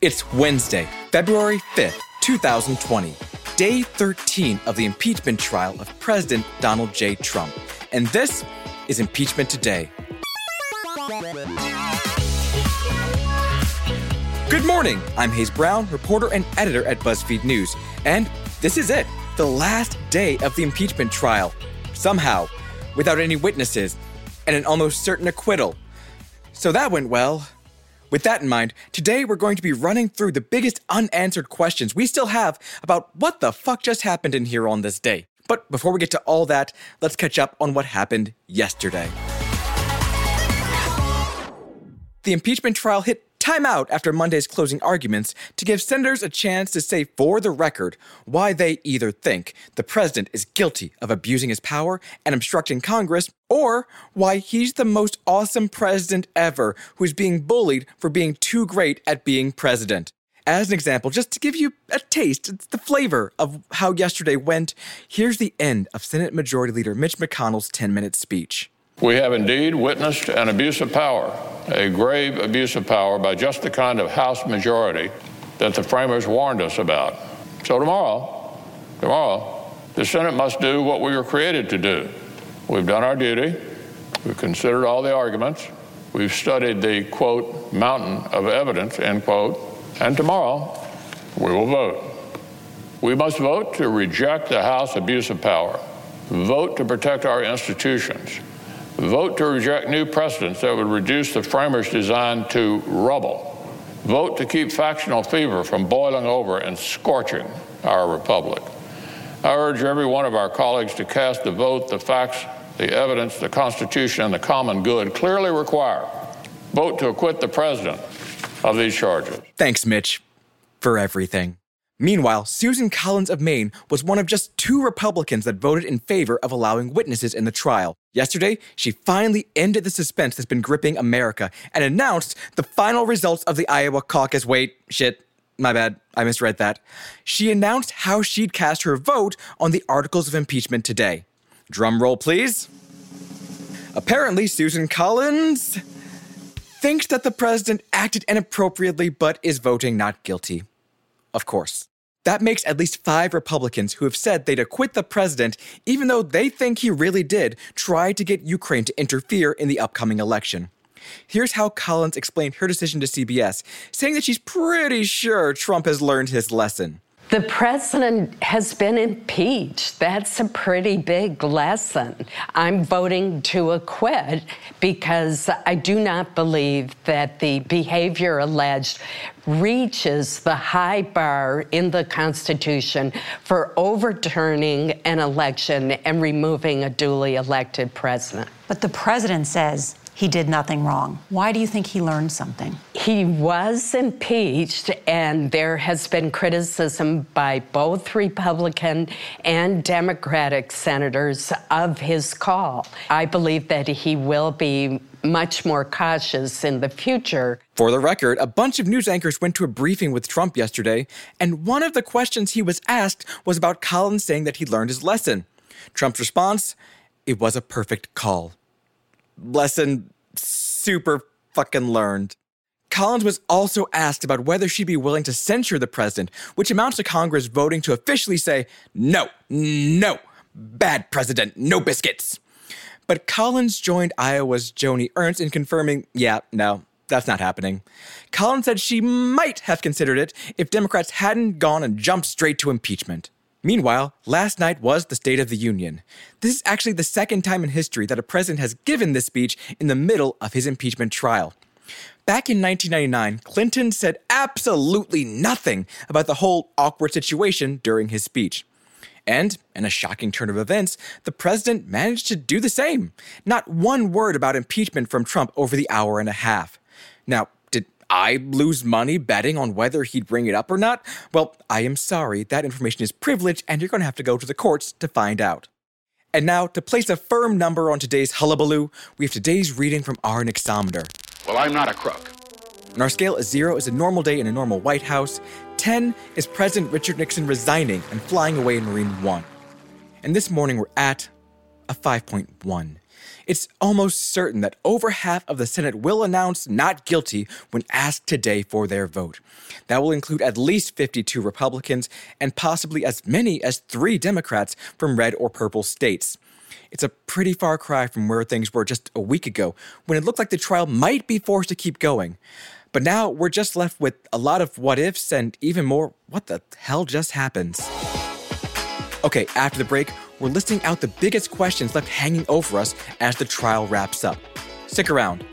It's Wednesday, February 5th, 2020, day 13 of the impeachment trial of President Donald J. Trump. And this is Impeachment Today. Good morning. I'm Hayes Brown, reporter and editor at BuzzFeed News. And this is it, the last day of the impeachment trial. Somehow, without any witnesses, and an almost certain acquittal. So that went well. With that in mind, today we're going to be running through the biggest unanswered questions we still have about what the fuck just happened in here on this day. But before we get to all that, let's catch up on what happened yesterday. The impeachment trial hit time out after Monday's closing arguments to give senators a chance to say for the record why they either think the president is guilty of abusing his power and obstructing Congress, or why he's the most awesome president ever who's being bullied for being too great at being president. As an example, just to give you a taste, the flavor of how yesterday went, here's the end of Senate Majority Leader Mitch McConnell's 10 minute speech. We have indeed witnessed an abuse of power, a grave abuse of power by just the kind of House majority that the framers warned us about. So tomorrow, tomorrow, the Senate must do what we were created to do. We've done our duty. We've considered all the arguments. We've studied the, quote, mountain of evidence, end quote. And tomorrow, we will vote. We must vote to reject the House abuse of power, vote to protect our institutions, Vote to reject new precedents that would reduce the framers' design to rubble. Vote to keep factional fever from boiling over and scorching our republic. I urge every one of our colleagues to cast the vote the facts, the evidence, the Constitution, and the common good clearly require. Vote to acquit the president of these charges. Thanks, Mitch, for everything. Meanwhile, Susan Collins of Maine was one of just two Republicans that voted in favor of allowing witnesses in the trial. Yesterday, she finally ended the suspense that's been gripping America and announced the final results of the Iowa caucus. Wait, shit, my bad, I misread that. She announced how she'd cast her vote on the articles of impeachment today. Drum roll, please. Apparently, Susan Collins thinks that the president acted inappropriately but is voting not guilty. Of course. That makes at least five Republicans who have said they'd acquit the president, even though they think he really did try to get Ukraine to interfere in the upcoming election. Here's how Collins explained her decision to CBS, saying that she's pretty sure Trump has learned his lesson. The president has been impeached. That's a pretty big lesson. I'm voting to acquit because I do not believe that the behavior alleged reaches the high bar in the Constitution for overturning an election and removing a duly elected president. But the president says he did nothing wrong. Why do you think he learned something? He was impeached, and there has been criticism by both Republican and Democratic senators of his call. I believe that he will be much more cautious in the future. For the record, a bunch of news anchors went to a briefing with Trump yesterday, and one of the questions he was asked was about Collins saying that he learned his lesson. Trump's response it was a perfect call lesson super fucking learned. Collins was also asked about whether she'd be willing to censure the president, which amounts to Congress voting to officially say, no, no, bad president, no biscuits. But Collins joined Iowa's Joni Ernst in confirming, yeah, no, that's not happening. Collins said she might have considered it if Democrats hadn't gone and jumped straight to impeachment. Meanwhile, last night was the State of the Union. This is actually the second time in history that a president has given this speech in the middle of his impeachment trial. Back in 1999, Clinton said absolutely nothing about the whole awkward situation during his speech. And, in a shocking turn of events, the president managed to do the same. Not one word about impeachment from Trump over the hour and a half. Now, I lose money betting on whether he'd bring it up or not? Well, I am sorry, that information is privileged, and you're going to have to go to the courts to find out. And now, to place a firm number on today's hullabaloo, we have today's reading from our Nixometer. Well, I'm not a crook. On our scale, a zero is a normal day in a normal White House. 10 is President Richard Nixon resigning and flying away in Marine One. And this morning, we're at a 5.1. It's almost certain that over half of the Senate will announce not guilty when asked today for their vote. That will include at least 52 Republicans and possibly as many as three Democrats from red or purple states. It's a pretty far cry from where things were just a week ago, when it looked like the trial might be forced to keep going. But now we're just left with a lot of what ifs and even more what the hell just happens. Okay, after the break, we're listing out the biggest questions left hanging over us as the trial wraps up. Stick around.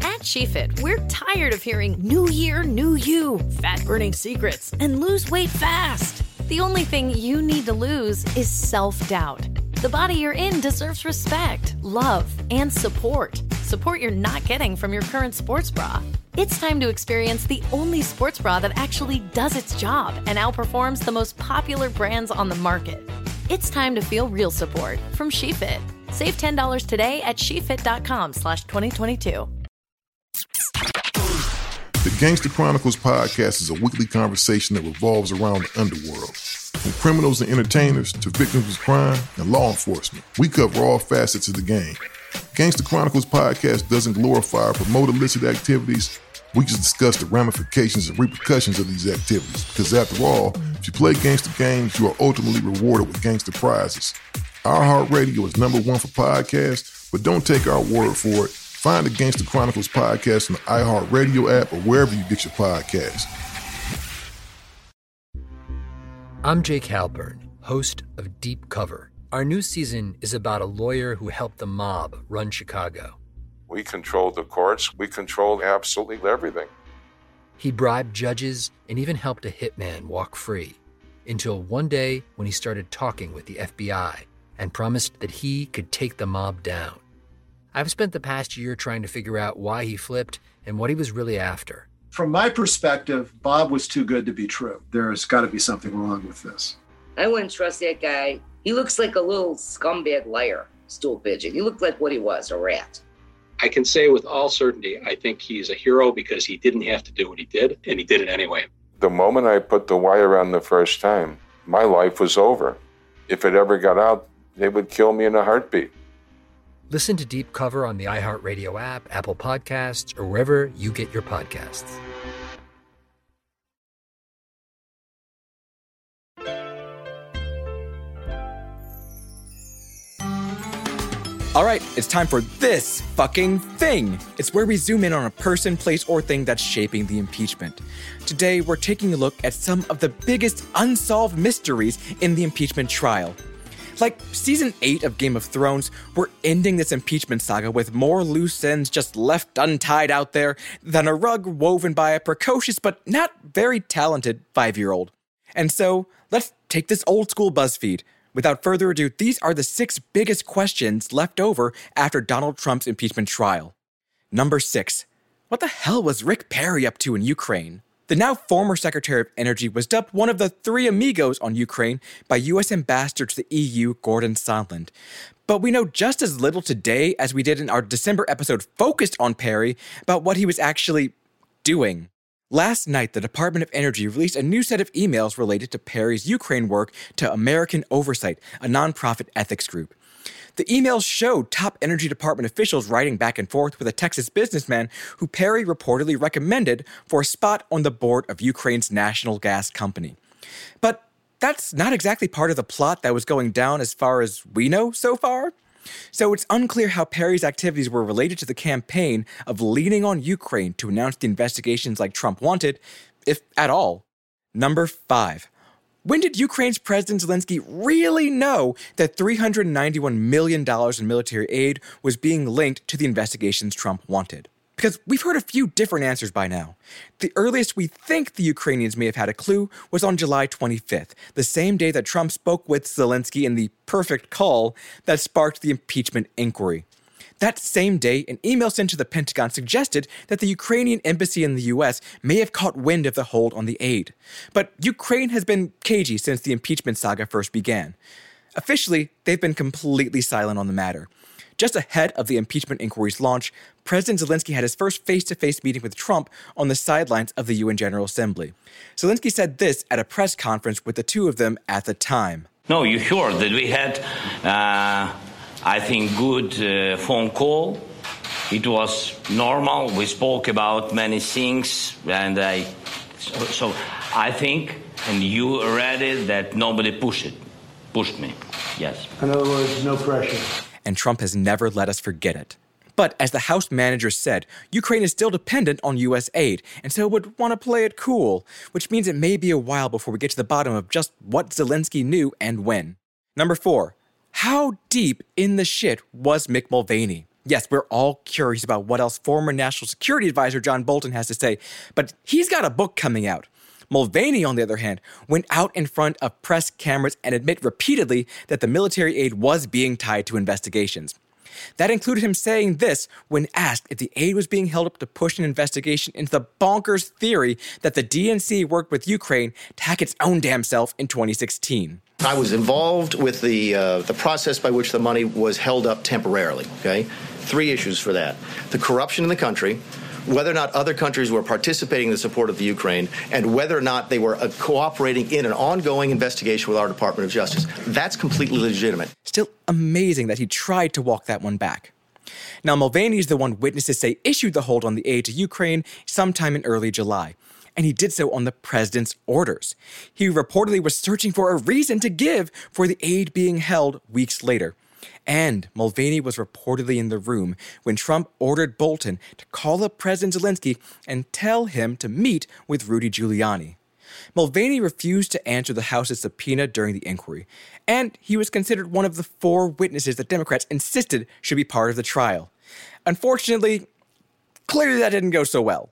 At SheFit, we're tired of hearing new year, new you, fat burning secrets, and lose weight fast. The only thing you need to lose is self doubt. The body you're in deserves respect, love, and support. Support you're not getting from your current sports bra. It's time to experience the only sports bra that actually does its job and outperforms the most popular brands on the market. It's time to feel real support from SheFit. Save $10 today at SheFit.com slash 2022. The Gangster Chronicles podcast is a weekly conversation that revolves around the underworld. From criminals and entertainers to victims of crime and law enforcement, we cover all facets of the game. Gangster Chronicles podcast doesn't glorify or promote illicit activities. We just discuss the ramifications and repercussions of these activities. Because after all, if you play gangster games, you are ultimately rewarded with gangster prizes. iHeartRadio is number one for podcasts, but don't take our word for it. Find the Gangster Chronicles podcast on the iHeartRadio app or wherever you get your podcasts. I'm Jake Halpern, host of Deep Cover. Our new season is about a lawyer who helped the mob run Chicago. We controlled the courts, we controlled absolutely everything. He bribed judges and even helped a hitman walk free. Until one day when he started talking with the FBI and promised that he could take the mob down. I've spent the past year trying to figure out why he flipped and what he was really after. From my perspective, Bob was too good to be true. There's got to be something wrong with this. I wouldn't trust that guy. He looks like a little scumbag liar, stool pigeon. He looked like what he was, a rat. I can say with all certainty, I think he's a hero because he didn't have to do what he did, and he did it anyway. The moment I put the wire on the first time, my life was over. If it ever got out, they would kill me in a heartbeat. Listen to Deep Cover on the iHeartRadio app, Apple Podcasts, or wherever you get your podcasts. All right, it's time for this fucking thing. It's where we zoom in on a person, place, or thing that's shaping the impeachment. Today, we're taking a look at some of the biggest unsolved mysteries in the impeachment trial. Like season 8 of Game of Thrones, we're ending this impeachment saga with more loose ends just left untied out there than a rug woven by a precocious but not very talented five year old. And so, let's take this old school BuzzFeed. Without further ado, these are the six biggest questions left over after Donald Trump's impeachment trial. Number six What the hell was Rick Perry up to in Ukraine? The now former Secretary of Energy was dubbed one of the three amigos on Ukraine by U.S. Ambassador to the EU, Gordon Sondland. But we know just as little today as we did in our December episode focused on Perry about what he was actually doing. Last night, the Department of Energy released a new set of emails related to Perry's Ukraine work to American Oversight, a nonprofit ethics group. The emails showed top energy department officials writing back and forth with a Texas businessman who Perry reportedly recommended for a spot on the board of Ukraine's national gas company. But that's not exactly part of the plot that was going down as far as we know so far. So it's unclear how Perry's activities were related to the campaign of leaning on Ukraine to announce the investigations like Trump wanted, if at all. Number five. When did Ukraine's President Zelensky really know that $391 million in military aid was being linked to the investigations Trump wanted? Because we've heard a few different answers by now. The earliest we think the Ukrainians may have had a clue was on July 25th, the same day that Trump spoke with Zelensky in the perfect call that sparked the impeachment inquiry. That same day, an email sent to the Pentagon suggested that the Ukrainian embassy in the US may have caught wind of the hold on the aid. But Ukraine has been cagey since the impeachment saga first began. Officially, they've been completely silent on the matter. Just ahead of the impeachment inquiry's launch, President Zelensky had his first face to face meeting with Trump on the sidelines of the UN General Assembly. Zelensky said this at a press conference with the two of them at the time. No, you heard that we had, uh, I think, good uh, phone call. It was normal. We spoke about many things, and I, so, so I think, and you read it, that nobody pushed it, pushed me. Yes. In other words, no pressure. And Trump has never let us forget it. But as the House manager said, Ukraine is still dependent on U.S. aid, and so would want to play it cool, which means it may be a while before we get to the bottom of just what Zelensky knew and when. Number four, how deep in the shit was Mick Mulvaney? Yes, we're all curious about what else former National Security Advisor John Bolton has to say, but he's got a book coming out. Mulvaney, on the other hand, went out in front of press cameras and admit repeatedly that the military aid was being tied to investigations. That included him saying this when asked if the aid was being held up to push an investigation into the bonkers theory that the DNC worked with Ukraine to hack its own damn self in 2016. I was involved with the uh, the process by which the money was held up temporarily. Okay, three issues for that: the corruption in the country, whether or not other countries were participating in the support of the Ukraine, and whether or not they were uh, cooperating in an ongoing investigation with our Department of Justice. That's completely legitimate. Still amazing that he tried to walk that one back. Now, Mulvaney is the one witnesses say issued the hold on the aid to Ukraine sometime in early July, and he did so on the president's orders. He reportedly was searching for a reason to give for the aid being held weeks later. And Mulvaney was reportedly in the room when Trump ordered Bolton to call up President Zelensky and tell him to meet with Rudy Giuliani. Mulvaney refused to answer the House's subpoena during the inquiry, and he was considered one of the four witnesses that Democrats insisted should be part of the trial. Unfortunately, clearly that didn't go so well.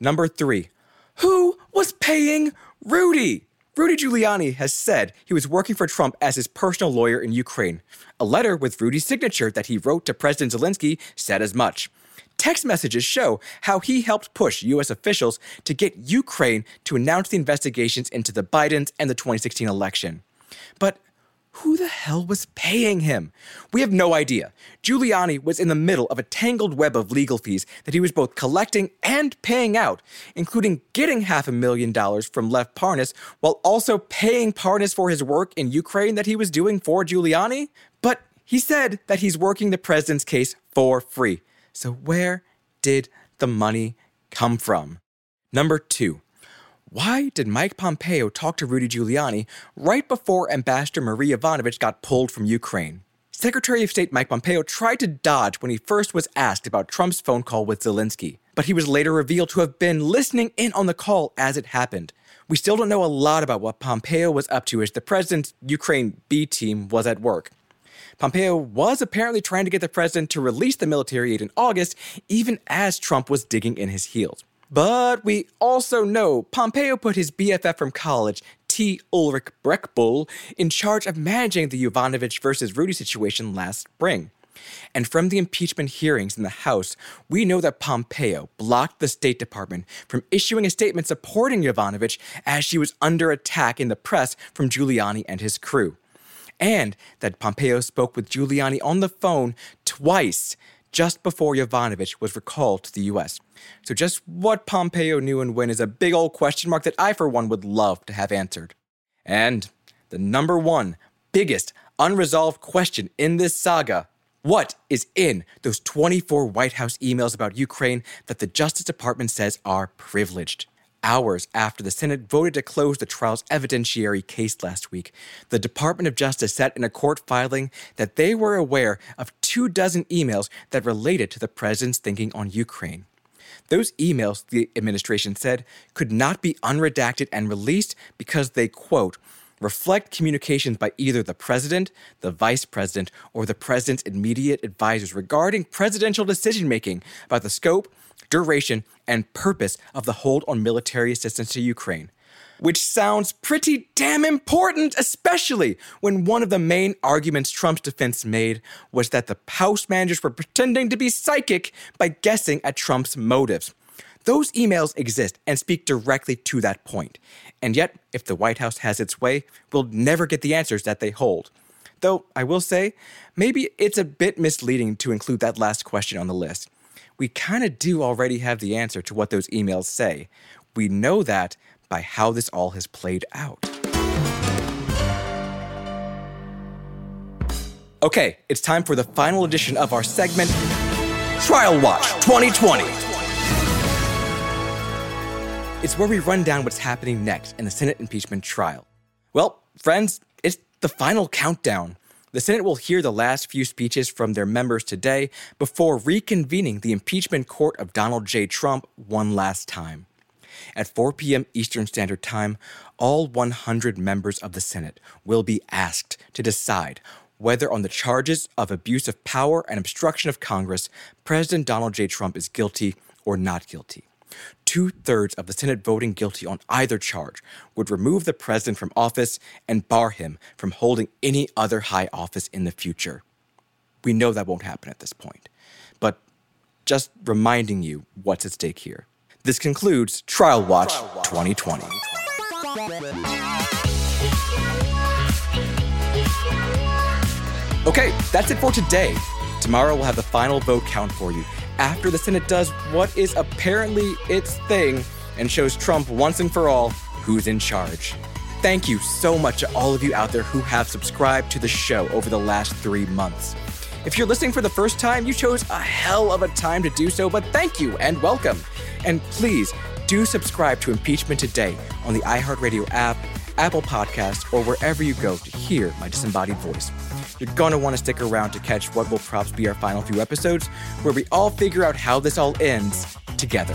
Number three, who was paying Rudy? Rudy Giuliani has said he was working for Trump as his personal lawyer in Ukraine. A letter with Rudy's signature that he wrote to President Zelensky said as much. Text messages show how he helped push U.S. officials to get Ukraine to announce the investigations into the Bidens and the 2016 election. But who the hell was paying him? We have no idea. Giuliani was in the middle of a tangled web of legal fees that he was both collecting and paying out, including getting half a million dollars from Lev Parnas while also paying Parnas for his work in Ukraine that he was doing for Giuliani. But he said that he's working the president's case for free. So where did the money come from? Number two, why did Mike Pompeo talk to Rudy Giuliani right before Ambassador Marie Yovanovitch got pulled from Ukraine? Secretary of State Mike Pompeo tried to dodge when he first was asked about Trump's phone call with Zelensky, but he was later revealed to have been listening in on the call as it happened. We still don't know a lot about what Pompeo was up to as the president's Ukraine B team was at work. Pompeo was apparently trying to get the president to release the military aid in August, even as Trump was digging in his heels. But we also know Pompeo put his BFF from college, T. Ulrich Brechbuhl, in charge of managing the Yovanovitch versus Rudy situation last spring. And from the impeachment hearings in the House, we know that Pompeo blocked the State Department from issuing a statement supporting Yovanovitch as she was under attack in the press from Giuliani and his crew. And that Pompeo spoke with Giuliani on the phone twice just before Yovanovitch was recalled to the US. So, just what Pompeo knew and when is a big old question mark that I, for one, would love to have answered. And the number one biggest unresolved question in this saga what is in those 24 White House emails about Ukraine that the Justice Department says are privileged? Hours after the Senate voted to close the trial's evidentiary case last week, the Department of Justice said in a court filing that they were aware of two dozen emails that related to the president's thinking on Ukraine. Those emails, the administration said, could not be unredacted and released because they, quote, reflect communications by either the president, the vice president, or the president's immediate advisors regarding presidential decision making about the scope, duration, and purpose of the hold on military assistance to Ukraine. Which sounds pretty damn important, especially when one of the main arguments Trump's defense made was that the House managers were pretending to be psychic by guessing at Trump's motives. Those emails exist and speak directly to that point. And yet, if the White House has its way, we'll never get the answers that they hold. Though I will say, maybe it's a bit misleading to include that last question on the list. We kind of do already have the answer to what those emails say. We know that by how this all has played out. Okay, it's time for the final edition of our segment, Trial Watch 2020. It's where we run down what's happening next in the Senate impeachment trial. Well, friends, it's the final countdown. The Senate will hear the last few speeches from their members today before reconvening the impeachment court of Donald J. Trump one last time. At 4 p.m. Eastern Standard Time, all 100 members of the Senate will be asked to decide whether on the charges of abuse of power and obstruction of Congress, President Donald J. Trump is guilty or not guilty. Two thirds of the Senate voting guilty on either charge would remove the president from office and bar him from holding any other high office in the future. We know that won't happen at this point, but just reminding you what's at stake here. This concludes Trial Watch 2020. Okay, that's it for today. Tomorrow we'll have the final vote count for you after the Senate does what is apparently its thing and shows Trump once and for all who's in charge. Thank you so much to all of you out there who have subscribed to the show over the last three months. If you're listening for the first time, you chose a hell of a time to do so, but thank you and welcome. And please do subscribe to Impeachment Today on the iHeartRadio app, Apple Podcasts, or wherever you go to hear my disembodied voice. You're gonna wanna stick around to catch what will perhaps be our final few episodes, where we all figure out how this all ends together.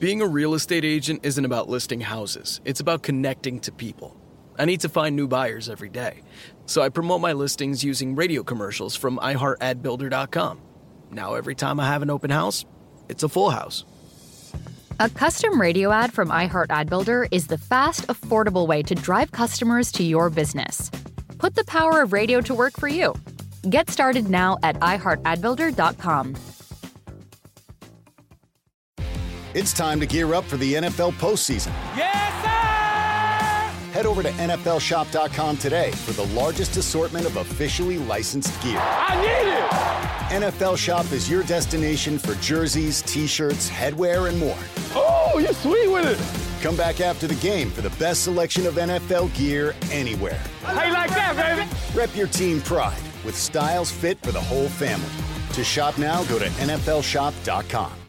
Being a real estate agent isn't about listing houses, it's about connecting to people. I need to find new buyers every day, so I promote my listings using radio commercials from iHeartAdBuilder.com. Now, every time I have an open house, it's a full house. A custom radio ad from iHeart Ad is the fast, affordable way to drive customers to your business. Put the power of radio to work for you. Get started now at iHeartAdBuilder.com. It's time to gear up for the NFL postseason. Yes, sir! Head over to NFLShop.com today for the largest assortment of officially licensed gear. I need it! NFL Shop is your destination for jerseys, t shirts, headwear, and more. Oh, you're sweet with it! Come back after the game for the best selection of NFL gear anywhere. How you like that, baby? Rep your team pride with styles fit for the whole family. To shop now, go to NFLShop.com.